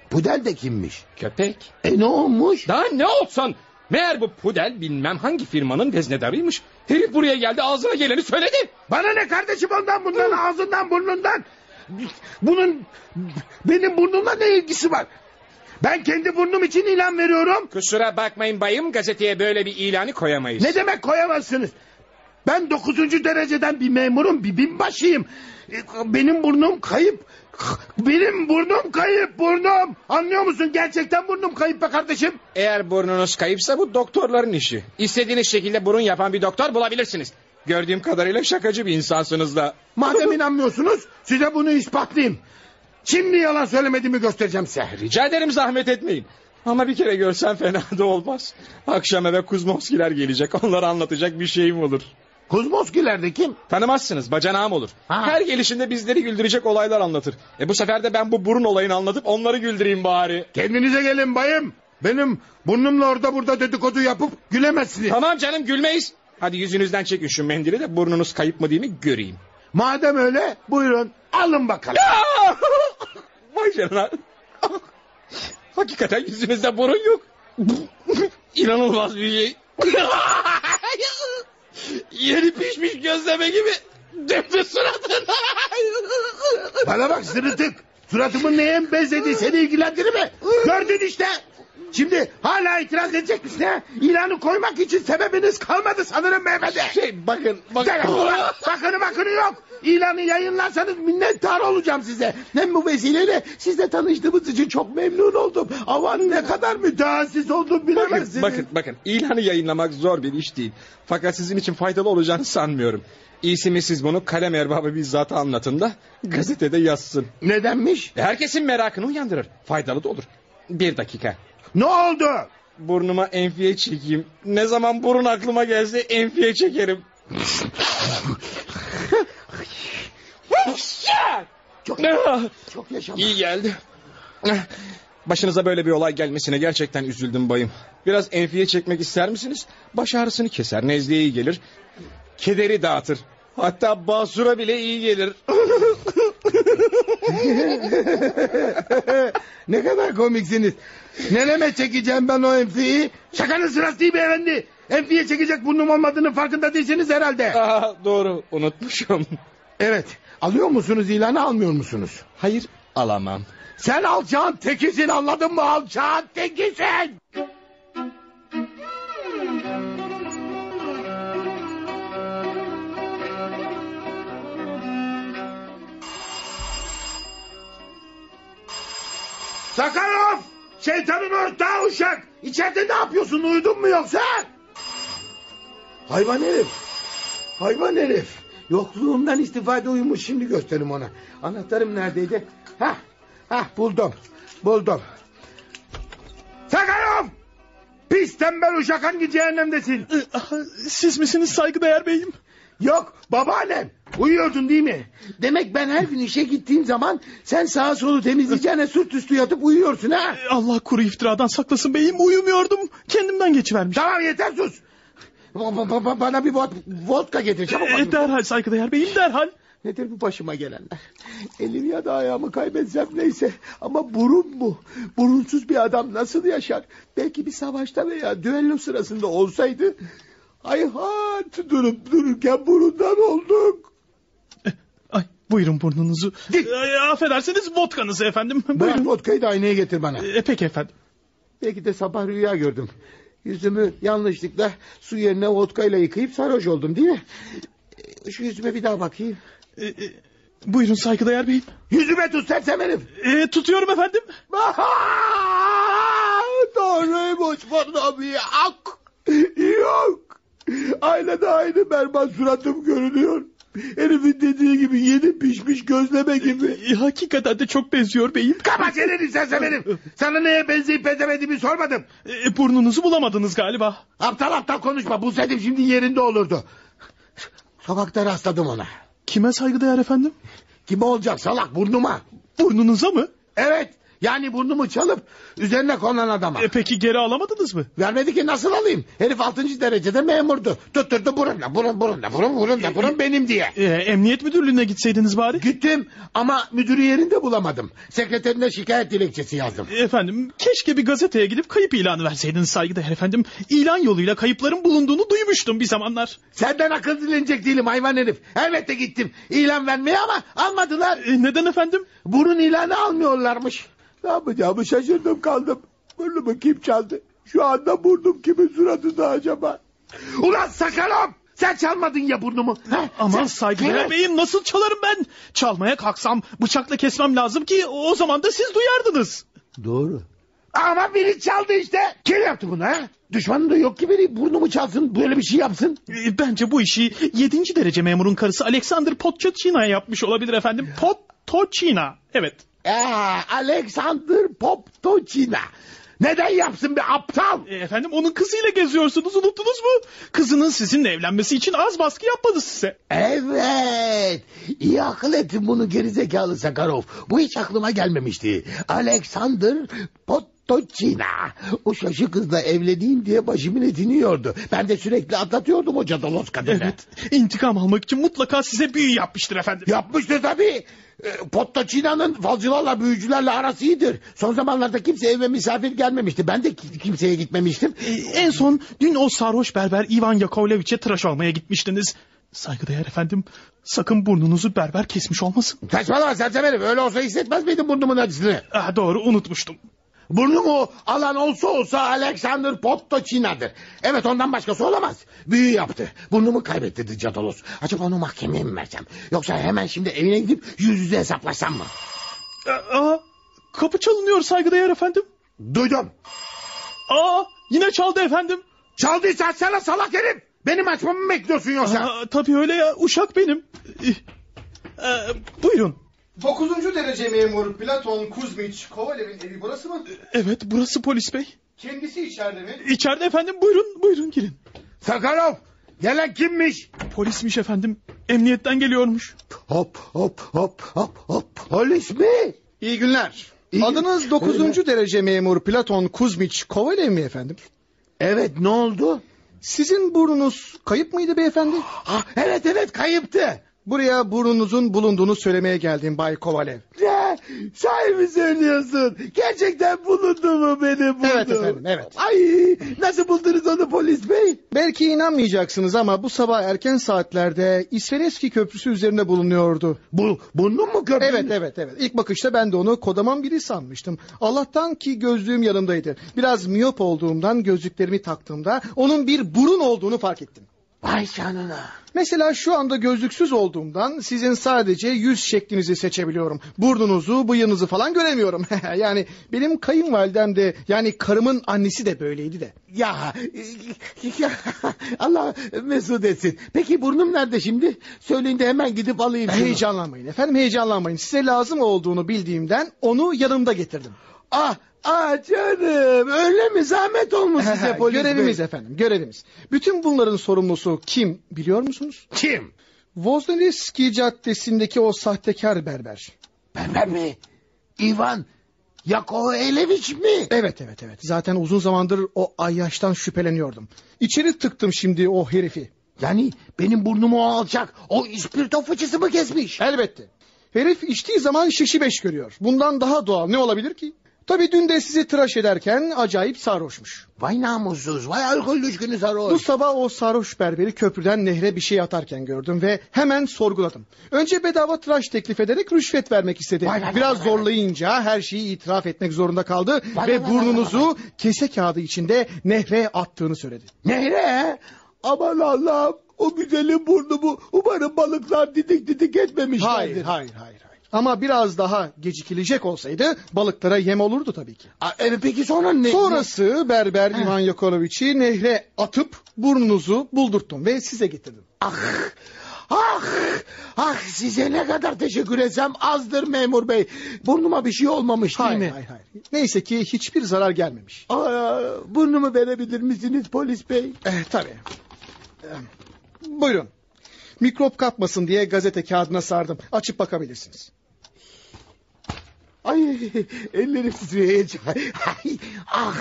Pudel de kimmiş? Köpek. E ne olmuş? Daha ne olsun? Meğer bu pudel bilmem hangi firmanın veznedarıymış. Herif buraya geldi ağzına geleni söyledi. Bana ne kardeşim ondan bundan ağzından burnundan. Bunun benim burnumla ne ilgisi var? Ben kendi burnum için ilan veriyorum. Kusura bakmayın bayım gazeteye böyle bir ilanı koyamayız. Ne demek koyamazsınız? Ben dokuzuncu dereceden bir memurum, bir binbaşıyım. E, Benim burnum kayıp. Benim burnum kayıp, burnum. Anlıyor musun? Gerçekten burnum kayıp be kardeşim. Eğer burnunuz kayıpsa bu doktorların işi. İstediğiniz şekilde burun yapan bir doktor bulabilirsiniz. Gördüğüm kadarıyla şakacı bir insansınız da. Madem inanmıyorsunuz, size bunu ispatlayayım. Şimdi yalan söylemediğimi göstereceğim size. Rica ederim zahmet etmeyin. Ama bir kere görsen fena da olmaz. Akşam eve Kuzmovskiler gelecek. Onlara anlatacak bir şeyim olur. Kuzmoskiler de kim? Tanımazsınız bacanağım olur. Ha. Her gelişinde bizleri güldürecek olaylar anlatır. E bu sefer de ben bu burun olayını anlatıp onları güldüreyim bari. Kendinize gelin bayım. Benim burnumla orada burada dedikodu yapıp gülemezsiniz. Tamam canım gülmeyiz. Hadi yüzünüzden çekin şu mendili de burnunuz kayıp mı değil mi göreyim. Madem öyle buyurun alın bakalım. (laughs) Vay canına. (laughs) Hakikaten yüzünüzde burun yok. İnanılmaz bir şey. (laughs) Yeni pişmiş gözleme gibi döndü suratına. Bana bak sırıtık. Suratımın neye benzediği seni ilgilendirir mi? Gördün işte. Şimdi hala itiraz edecek misin ha? İlanı koymak için sebebiniz kalmadı sanırım beyefendi. Şey bakın bakın. Bakını bakını yok. İlanı yayınlarsanız minnettar olacağım size. Hem bu vesileyle sizle tanıştığımız için çok memnun oldum. Aman ne kadar mütehassıs oldum Bakın, bilemezsiniz. bakın bakın ilanı yayınlamak zor bir iş değil. Fakat sizin için faydalı olacağını sanmıyorum. İyisi mi siz bunu kalem erbabı bizzat anlatın da gazetede yazsın. Nedenmiş? Herkesin merakını uyandırır. Faydalı da olur. Bir dakika. Ne oldu? Burnuma enfiye çekeyim. Ne zaman burun aklıma gelse enfiye çekerim. Çok, çok yaşa. İyi geldi. Başınıza böyle bir olay gelmesine gerçekten üzüldüm bayım. Biraz enfiye çekmek ister misiniz? Baş ağrısını keser, nezleye iyi gelir. Kederi dağıtır. Hatta basura bile iyi gelir. (laughs) ne kadar komiksiniz. Nereme çekeceğim ben o emfiyi? Şakanın sırası değil beyefendi. Emfiye çekecek burnum olmadığını farkında değilsiniz herhalde. Aa, doğru unutmuşum. Evet. Alıyor musunuz ilanı almıyor musunuz? Hayır alamam. Sen alçağın tekisin anladın mı alçağın tekisin. Sakarov! Şeytanın ortağı uşak! İçeride ne yapıyorsun uyudun mu yoksa? Hayvan herif! Hayvan herif! Yokluğumdan istifade uyumuş şimdi gösterim ona. Anahtarım neredeydi? Hah, hah buldum, buldum. Sakarov! Pis tembel uşak hangi cehennemdesin? Siz misiniz saygıdeğer beyim? Yok babaannem. Uyuyordun değil mi? Demek ben her gün işe gittiğim zaman sen sağa solu temizleyeceğine sırt üstü yatıp uyuyorsun ha? Allah kuru iftiradan saklasın beyim uyumuyordum. Kendimden geçivermiş. Tamam yeter sus. Ba- ba- ba- bana bir vod vodka getir çabuk. E, derhal saygıdeğer beyim derhal. Nedir bu başıma gelenler? Elimi ya da ayağımı kaybetsem neyse. Ama burun bu. Burunsuz bir adam nasıl yaşar? Belki bir savaşta veya düello sırasında olsaydı... Hayhat durup dururken burundan olduk. Buyurun burnunuzu. E, affedersiniz vodkanızı efendim. Bırak Buyurun. vodkayı da aynaya getir bana. E, peki efendim. Belki de sabah rüya gördüm. Yüzümü yanlışlıkla su yerine vodkayla yıkayıp sarhoş oldum değil mi? E, Şu yüzüme bir daha bakayım. E, e, buyurun saygıdeğer beyim. Yüzüme tut sersem herif. E, tutuyorum efendim. Doğruymuş bana bir ak. Yok. Aynada aynı berbat suratım görünüyor. Herifin dediği gibi yeni pişmiş gözleme gibi. E, hakikaten de çok benziyor beyim. Kapa çeneni sersem herif. Sana neye benzeyip benzemediğimi sormadım. E, burnunuzu bulamadınız galiba. Aptal aptal konuşma. Bulsaydım şimdi yerinde olurdu. Sokakta rastladım ona. Kime saygıdeğer efendim? Kime olacak salak burnuma? Burnunuza mı? Evet. Yani burnumu çalıp üzerine konan adama. E, peki geri alamadınız mı? Vermedi ki nasıl alayım? Herif altıncı derecede memurdu. Tutturdu burunla burun burunla burun burunla burun benim diye. E, emniyet müdürlüğüne gitseydiniz bari. Gittim ama müdürü yerinde bulamadım. Sekreterine şikayet dilekçesi yazdım. E, Efendim keşke bir gazeteye gidip kayıp ilanı verseydiniz saygıdeğer efendim. İlan yoluyla kayıpların bulunduğunu duymuştum bir zamanlar. Senden akıl dilenecek değilim hayvan herif. Elbette gittim ilan vermeye ama almadılar. E, neden efendim? Burun ilanı almıyorlarmış. Ne yapacağımı şaşırdım kaldım. Burnumu kim çaldı? Şu anda burnum kimin suratında acaba? Ulan Sakalom! Sen çalmadın ya burnumu. Ha? Aman saygıdeğer Evet. beyim nasıl çalarım ben? Çalmaya kalksam bıçakla kesmem lazım ki o zaman da siz duyardınız. Doğru. Ama biri çaldı işte. Kim yaptı bunu ha? Düşmanım da yok ki biri burnumu çalsın böyle bir şey yapsın. E, Bence bu işi 7. derece memurun karısı Alexander Potocina yapmış olabilir efendim. Potocina. Evet. Aa, Alexander Poptocina. Neden yapsın bir aptal? E, efendim onun kızıyla geziyorsunuz unuttunuz mu? Kızının sizinle evlenmesi için az baskı yapmadı size. Evet. İyi akıl ettin bunu gerizekalı Sakarov. Bu hiç aklıma gelmemişti. Alexander Potocina. O şaşı kızla evleneyim diye başımın etini yiyordu. Ben de sürekli atlatıyordum o cadalos kadını. Evet. İntikam almak için mutlaka size büyü yapmıştır efendim. Yapmıştır tabii. E, Pottocina'nın falcılarla büyücülerle arası iyidir. Son zamanlarda kimse eve misafir gelmemişti. Ben de ki- kimseye gitmemiştim. E, en son dün o sarhoş berber Ivan Yakovlevic'e tıraş olmaya gitmiştiniz. Saygıdeğer efendim sakın burnunuzu berber kesmiş olmasın. Saçmalama sersem herif. Öyle olsa hissetmez miydin burnumun acısını? Ah, doğru unutmuştum. Burnumu alan olsa olsa Alexander Pottocina'dır. Evet ondan başkası olamaz. Büyü yaptı. Burnumu kaybettirdi Cadalos. Acaba onu mahkemeye mi versem? Yoksa hemen şimdi evine gidip yüz yüze hesaplaşsam mı? Aa, kapı çalınıyor saygıdeğer efendim. Duydum. Aa, yine çaldı efendim. Çaldıysa açsana salak herif. Benim açmamı mı bekliyorsun yoksa? Aa, tabii öyle ya uşak benim. Ee, buyurun. Dokuzuncu derece memur Platon Kuzmiç Kovalev'in evi burası mı? Evet burası polis bey. Kendisi içeride mi? İçeride efendim buyurun buyurun girin. Sakarov gelen kimmiş? Polismiş efendim. Emniyetten geliyormuş. Hop hop hop hop hop. Polis mi? İyi günler. İyi Adınız gün- dokuzuncu derece memur Platon Kuzmiç Kovalev mi efendim? Evet ne oldu? Sizin burnunuz kayıp mıydı beyefendi? Ah, evet evet kayıptı. Buraya burnunuzun bulunduğunu söylemeye geldim Bay Kovalev. Ne? Sahi mi söylüyorsun? Gerçekten bulundu mu benim burnum? Evet efendim, evet. Ay nasıl buldunuz onu polis bey? Belki inanmayacaksınız ama bu sabah erken saatlerde İsveneski Köprüsü üzerinde bulunuyordu. Bu burnum mu köprü? Evet evet evet. İlk bakışta ben de onu kodaman biri sanmıştım. Allah'tan ki gözlüğüm yanımdaydı. Biraz miyop olduğumdan gözlüklerimi taktığımda onun bir burun olduğunu fark ettim. Vay canına. Mesela şu anda gözlüksüz olduğumdan sizin sadece yüz şeklinizi seçebiliyorum. Burnunuzu, bıyığınızı falan göremiyorum. (laughs) yani benim kayınvalidem de yani karımın annesi de böyleydi de. Ya, ya Allah mesut etsin. Peki burnum nerede şimdi? Söyleyin de hemen gidip alayım şunu. Heyecanlanmayın efendim heyecanlanmayın. Size lazım olduğunu bildiğimden onu yanımda getirdim. Ah, ah canım öyle mi zahmet olmuş size polis görevimiz bey? efendim görevimiz. Bütün bunların sorumlusu kim biliyor musunuz? Kim? Vozneriski Caddesi'ndeki o sahtekar berber. Berber mi? İvan Yakovlevich mi? Evet evet evet. Zaten uzun zamandır o ayyaştan şüpheleniyordum. İçeri tıktım şimdi o herifi. Yani benim burnumu o alacak. O ispirto fıçısı mı kesmiş? Elbette. Herif içtiği zaman şişi beş görüyor. Bundan daha doğal ne olabilir ki? Tabii dün de sizi tıraş ederken acayip sarhoşmuş. Vay namussuz, vay alkol düşkünü sarhoş. Bu sabah o sarhoş berberi köprüden nehre bir şey atarken gördüm ve hemen sorguladım. Önce bedava tıraş teklif ederek rüşvet vermek istedi. Vay, vay, Biraz vay, vay. zorlayınca her şeyi itiraf etmek zorunda kaldı Vay, ve vay, vay, burnunuzu kese kağıdı içinde nehre attığını söyledi. Nehre? Aman Allah'ım o güzelim burnumu umarım balıklar didik didik etmemişlerdir. Hayır, hayır, hayır. Ama biraz daha gecikilecek olsaydı balıklara yem olurdu tabii ki. Aa, e, peki sonra ne? Sonrası berber İvan Yakolovic'i nehre atıp burnunuzu buldurttum ve size getirdim. Ah, ah, ah size ne kadar teşekkür etsem azdır memur bey. Burnuma bir şey olmamış değil Hayır, mi? hayır, hayır. Neyse ki hiçbir zarar gelmemiş. Aa, burnumu verebilir misiniz polis bey? Eh, tabii. Eh, buyurun. Mikrop kapmasın diye gazete kağıdına sardım. Açıp bakabilirsiniz. Ay ellerim titriyor heyecan. Ay, ah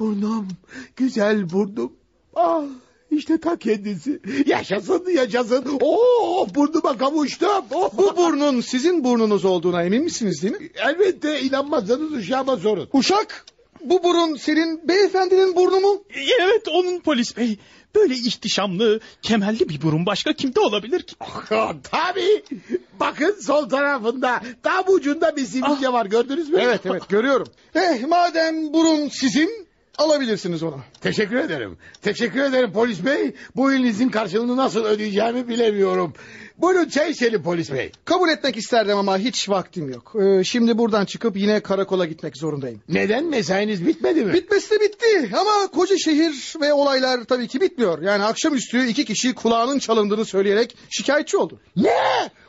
burnum güzel burnum. Ah işte ta kendisi. Yaşasın yaşasın. Oo burnuma kavuştum. Oh. Bu burnun sizin burnunuz olduğuna emin misiniz değil mi? Elbette inanmazsanız uşağıma sorun. Uşak, bu burun senin beyefendinin burnu mu? Evet onun polis bey. Böyle ihtişamlı, kemerli bir burun başka kimde olabilir ki? Ah, (laughs) Tabii. Bakın sol tarafında tam ucunda bir sivilce var gördünüz mü? Evet evet görüyorum. Eh madem burun sizin alabilirsiniz onu. Teşekkür ederim. Teşekkür ederim polis bey. Bu ilinizin karşılığını nasıl ödeyeceğimi bilemiyorum. Buyurun çay içelim polis bey. Kabul etmek isterdim ama hiç vaktim yok. Ee, şimdi buradan çıkıp yine karakola gitmek zorundayım. Neden mesainiz bitmedi mi? Bitmesi de bitti ama koca şehir ve olaylar tabii ki bitmiyor. Yani akşamüstü iki kişi kulağının çalındığını söyleyerek şikayetçi oldu. ne?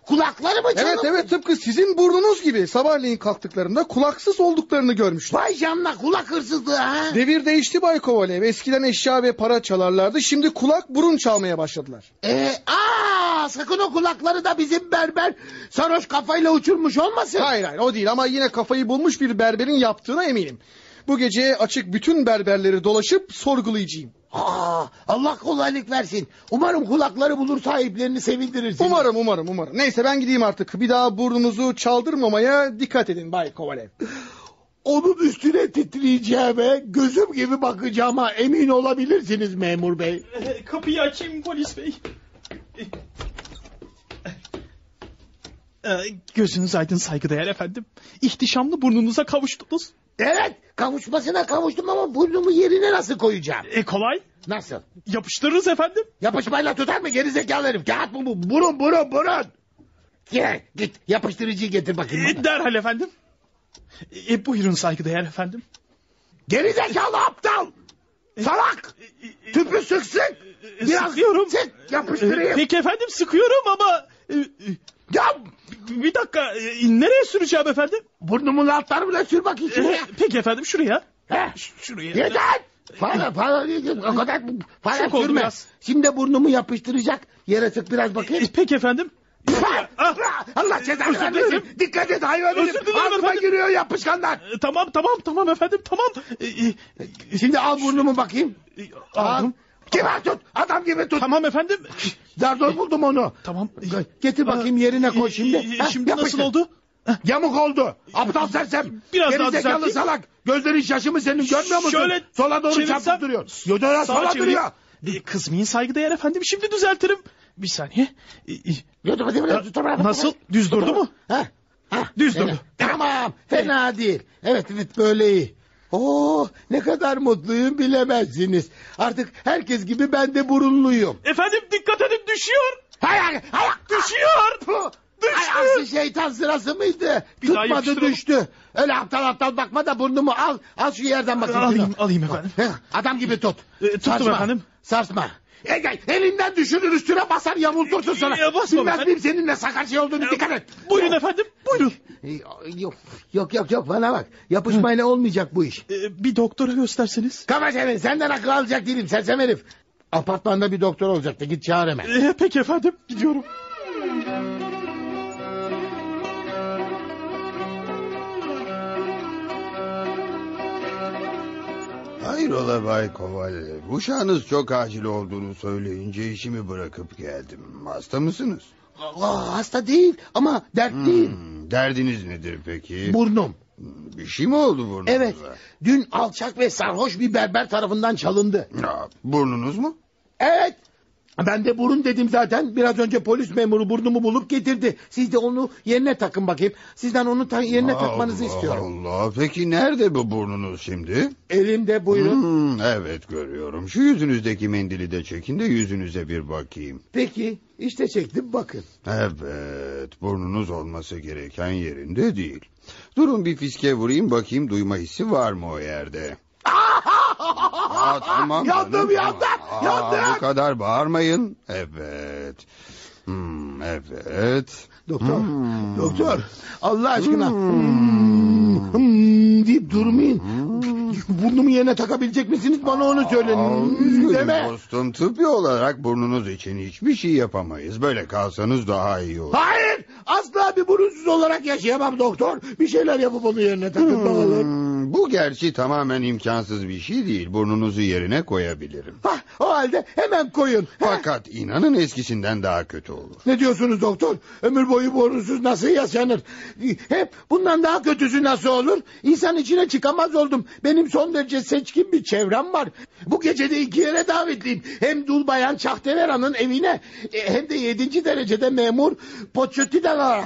Kulakları mı çalındı? Evet evet tıpkı sizin burnunuz gibi sabahleyin kalktıklarında kulaksız olduklarını görmüşler. Vay canına kulak hırsızlığı ha? Devir değişti Bay Kovalev. Eskiden eşya ve para çalarlardı. Şimdi kulak burun çalmaya başladılar. Ee, aa, sakın o kulakları da bizim berber sarhoş kafayla uçurmuş olmasın. Hayır hayır o değil ama yine kafayı bulmuş bir berberin yaptığına eminim. Bu gece açık bütün berberleri dolaşıp sorgulayacağım. Aa, Allah kolaylık versin. Umarım kulakları bulur sahiplerini sevindirirsin. Umarım umarım umarım. Neyse ben gideyim artık. Bir daha burnunuzu çaldırmamaya dikkat edin Bay Kovalev. Onun üstüne titreyeceğime, gözüm gibi bakacağıma emin olabilirsiniz memur bey. Ee, Kapıyı açayım polis bey. Ee, gözünüz aydın saygıdeğer efendim. İhtişamlı burnunuza kavuştunuz. Evet kavuşmasına kavuştum ama burnumu yerine nasıl koyacağım? E kolay. Nasıl? Yapıştırırız efendim. Yapışmayla tutar mı gerizekalı herif? Kağıt mı bu? Burun burun burun. Gel git yapıştırıcıyı getir bakayım. bana. E, derhal efendim. E, buyurun saygıdeğer efendim. Gerizekalı aptal. Salak. Tüpü sık sık. Biraz Sıkıyorum. sık yapıştırayım. E, Peki efendim sıkıyorum ama... e, e, Ya bir dakika e, nereye süreceğim efendim? burnumun altlarına sür bakayım E, şuraya. peki efendim şuraya. Heh. Şuraya. Yeter. Para para o kadar para oldu sürme. Şimdi burnumu yapıştıracak. Yere sık biraz bakayım. E, peki efendim. Ah, Allah cezanı Özür vermesin. Dikkat et hayvan Özür dilerim Ağzıma efendim. giriyor yapışkanlar. E, tamam tamam tamam efendim tamam. E, e, Şimdi al burnumu bakayım. e, Al. Kibar tut. Adam gibi tut. Tamam efendim. Zardor buldum onu. Tamam. Getir bakayım yerine koy E, şimdi. e, Heh, Şimdi yapıştır. nasıl oldu? Yamuk oldu. Aptal sersem. Biraz daha Gerizekalı düzelteyim. salak. Gözlerin şaşı senin görmüyor musun? Şöyle sola doğru çevirsem- çarpıp duruyor. Yoda Sağa sola çevireyim. duruyor. E, kızmayın saygıdeğer efendim. Şimdi düzeltirim. Bir saniye. E, e, bırak, Nasıl? Düz durdu mu? Ha? Ha? Düz durdu. Tamam. Fena değil. Evet evet böyle iyi. Oo, ne kadar mutluyum bilemezsiniz. Artık herkes gibi ben de burunluyum. Efendim dikkat edin düşüyor. Hay hay hay. Düşüyor. Puh! Düştü. Ay aksi şeytan sırası mıydı? Bir Tutmadı düştü. Öyle aptal aptal bakma da burnumu al. Al şu yerden bakayım. Alayım, alayım efendim. Adam gibi tut. E, tuttum Sarsma, efendim. Sarsma. E, gel, elinden düşürür üstüne basar yamultursun sana. E, basma Bilmez efendim. miyim senin ne sakar şey olduğunu dikkat et. Buyurun efendim buyurun. Yok yok yok yok bana bak. Yapışmayla olmayacak bu iş. E, bir doktora gösterseniz. Kama senin senden akıl alacak değilim sersem herif. Apartmanda bir doktor olacaktı git çağır hemen. E, peki efendim gidiyorum. Hayrola Bay Kovalev. Uşağınız çok acil olduğunu söyleyince işimi bırakıp geldim. Hasta mısınız? Aa, hasta değil ama dertliyim. Hmm, derdiniz nedir peki? Burnum. Bir şey mi oldu burnunuza? Evet. Dün alçak ve sarhoş bir berber tarafından çalındı. Ya, burnunuz mu? Evet. Ben de burun dedim zaten. Biraz önce polis memuru burnumu bulup getirdi. Siz de onu yerine takın bakayım. Sizden onu ta- yerine takmanızı Allah istiyorum. Allah. Peki nerede bu burnunuz şimdi? Elimde buyurun. Hmm, evet görüyorum. Şu yüzünüzdeki mendili de çekin de yüzünüze bir bakayım. Peki işte çektim bakın. Evet, burnunuz olması gereken yerinde değil. Durun bir fiske vurayım bakayım duyma hissi var mı o yerde? (laughs) Aa, tamam. Yandım, canım, yandım. Aa. Bu kadar bağırmayın. Evet. Hmm, evet. Doktor, Hmm. doktor Allah aşkına hmm. Hmm, deyip durmayın. Burnumu yerine takabilecek misiniz bana onu söyleyin. üzgünüm Deme. dostum. Tıbbi olarak burnunuz için hiçbir şey yapamayız. Böyle kalsanız daha iyi olur. Hayır asla bir burunsuz olarak yaşayamam doktor. Bir şeyler yapıp onu yerine takın. Hmm, bu gerçi tamamen imkansız bir şey değil. Burnunuzu yerine koyabilirim. Hah, o halde hemen koyun. Fakat inanın eskisinden daha kötü olur. Ne diyorsunuz doktor? Ömür boyu borunsuz nasıl yaşanır? Hep bundan daha kötüsü nasıl olur? İnsan içine çıkamaz oldum. Benim son derece seçkin bir çevrem var. Bu gece de iki yere davetliyim. Hem dul bayan Çahtevera'nın evine e, hem de yedinci derecede memur Poçötidan'a.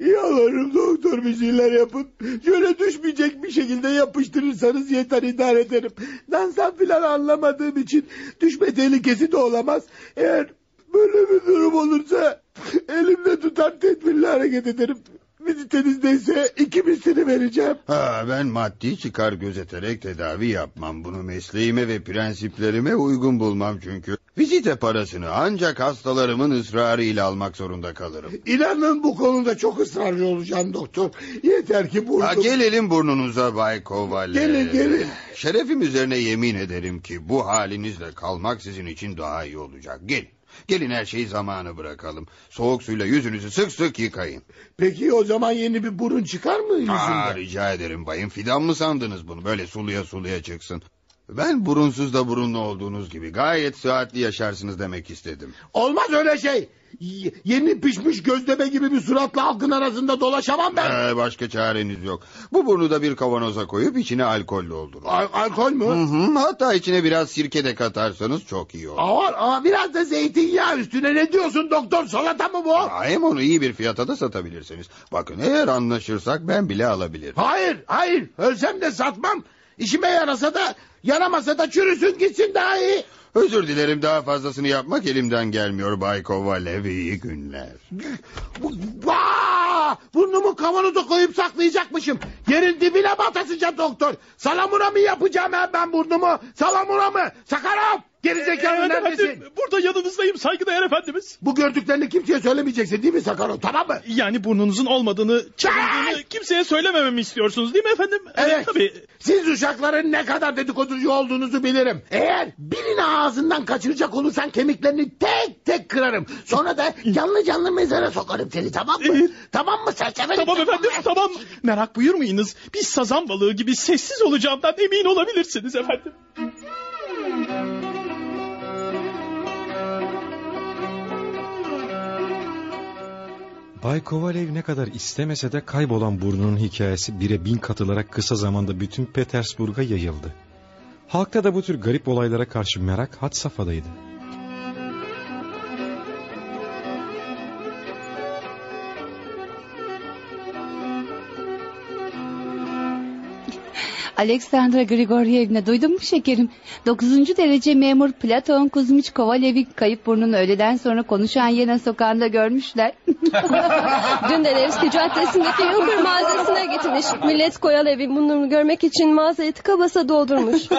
Yalvarırım doktor bir şeyler yapın. Şöyle düşmeyecek bir şekilde yapıştırırsanız yeter idare ederim. Danstan filan anlamadığım için düşme tehlikesi de olamaz. Eğer böyle bir durum olursa elimde tutar tedbirli hareket ederim. Vizitenizdeyse iki misli vereceğim. Ha, ben maddi çıkar gözeterek tedavi yapmam. Bunu mesleğime ve prensiplerime uygun bulmam çünkü. Vizite parasını ancak hastalarımın ısrarıyla almak zorunda kalırım. İnanın bu konuda çok ısrarcı olacağım doktor. Yeter ki burnum... Ha, gelelim burnunuza Bay Kovalev. Gelin, gelin. Şerefim üzerine yemin ederim ki bu halinizle kalmak sizin için daha iyi olacak. Gelin. Gelin her şeyi zamanı bırakalım. Soğuk suyla yüzünüzü sık sık yıkayın. Peki o zaman yeni bir burun çıkar mı yüzümde? Aa, rica ederim bayım. Fidan mı sandınız bunu? Böyle suluya suluya çıksın. Ben burunsuz da burunlu olduğunuz gibi gayet sıhhatli yaşarsınız demek istedim. Olmaz öyle şey. Y- Yeni pişmiş gözleme gibi bir suratla halkın arasında dolaşamam ben. Ee, başka çareniz yok. Bu burnu da bir kavanoza koyup içine alkol doldurun. Al- alkol mü? Hı hı, hatta içine biraz sirke de katarsanız çok iyi olur. Aa, aa, biraz da zeytinyağı üstüne ne diyorsun doktor salata mı bu? Aa, Hem onu iyi bir fiyata da satabilirsiniz. Bakın eğer anlaşırsak ben bile alabilirim. Hayır hayır ölsem de satmam. İşime yarasa da yaramasa da çürüsün gitsin daha iyi. Özür dilerim daha fazlasını yapmak elimden gelmiyor Bay Kovalev iyi günler. Vaa! Burnumu kavanoza koyup saklayacakmışım. Yerin dibine batasıca doktor. Salamura mı yapacağım ben, ben burnumu? Salamura mı? Sakarım! Gerizekalı Evet neredesin? burada yanınızdayım saygıdeğer efendimiz. Bu gördüklerini kimseye söylemeyeceksin değil mi Sakarım tamam mı? Yani burnunuzun olmadığını, çalındığını kimseye söylemememi istiyorsunuz değil mi efendim? Evet. tabii. Siz uşakların ne kadar dedikoducu olduğunuzu bilirim. Eğer birini ağzından kaçıracak olursan kemiklerini tek tek kırarım. Sonra da canlı canlı mezara sokarım seni tamam mı? Evet. Tamam mı serseri? Tamam efendim tamam. Merak buyurmayınız. Bir sazan balığı gibi sessiz olacağımdan emin olabilirsiniz efendim. Bay Kovalev ne kadar istemese de kaybolan burnunun hikayesi bire bin katılarak kısa zamanda bütün Petersburg'a yayıldı. Halkta da bu tür garip olaylara karşı merak had safhadaydı. Aleksandra Grigoryevna duydun mu şekerim? Dokuzuncu derece memur Platon Kuzmiç Kovalev'i kayıp burnunu öğleden sonra konuşan Yena sokağında görmüşler. (laughs) Dün de Nevski Caddesi'ndeki yıldır mağazasına gitmiş. Millet Koyalev'in burnunu görmek için mağazayı tıka basa doldurmuş. (laughs)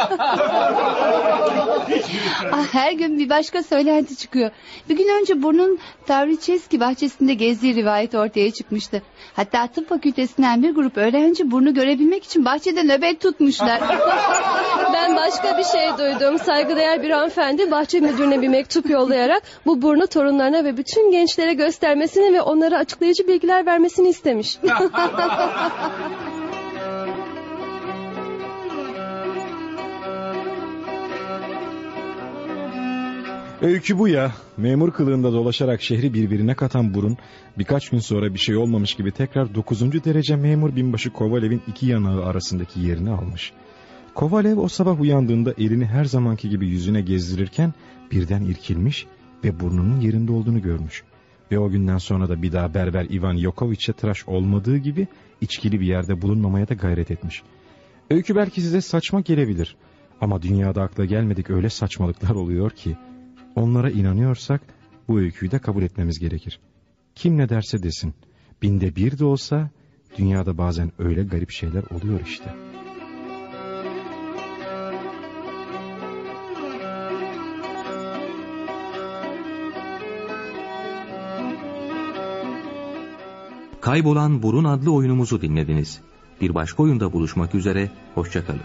ah, her gün bir başka söylenti çıkıyor. Bir gün önce burnun Tavriçeski bahçesinde gezdiği rivayet ortaya çıkmıştı. Hatta tıp fakültesinden bir grup öğrenci burnu görebilmek için bahçede nöbet tutmuşlar. Ben başka bir şey duydum. Saygıdeğer bir hanımefendi bahçe müdürüne bir mektup yollayarak bu burnu torunlarına ve bütün gençlere göstermesini ve onlara açıklayıcı bilgiler vermesini istemiş. (laughs) Öykü bu ya. Memur kılığında dolaşarak şehri birbirine katan burun birkaç gün sonra bir şey olmamış gibi tekrar 9. derece memur binbaşı Kovalev'in iki yanağı arasındaki yerini almış. Kovalev o sabah uyandığında elini her zamanki gibi yüzüne gezdirirken birden irkilmiş ve burnunun yerinde olduğunu görmüş. Ve o günden sonra da bir daha berber Ivan Yokoviç'e tıraş olmadığı gibi içkili bir yerde bulunmamaya da gayret etmiş. Öykü belki size saçma gelebilir ama dünyada akla gelmedik öyle saçmalıklar oluyor ki onlara inanıyorsak bu öyküyü de kabul etmemiz gerekir. Kim ne derse desin, binde bir de olsa dünyada bazen öyle garip şeyler oluyor işte. Kaybolan Burun adlı oyunumuzu dinlediniz. Bir başka oyunda buluşmak üzere, hoşçakalın.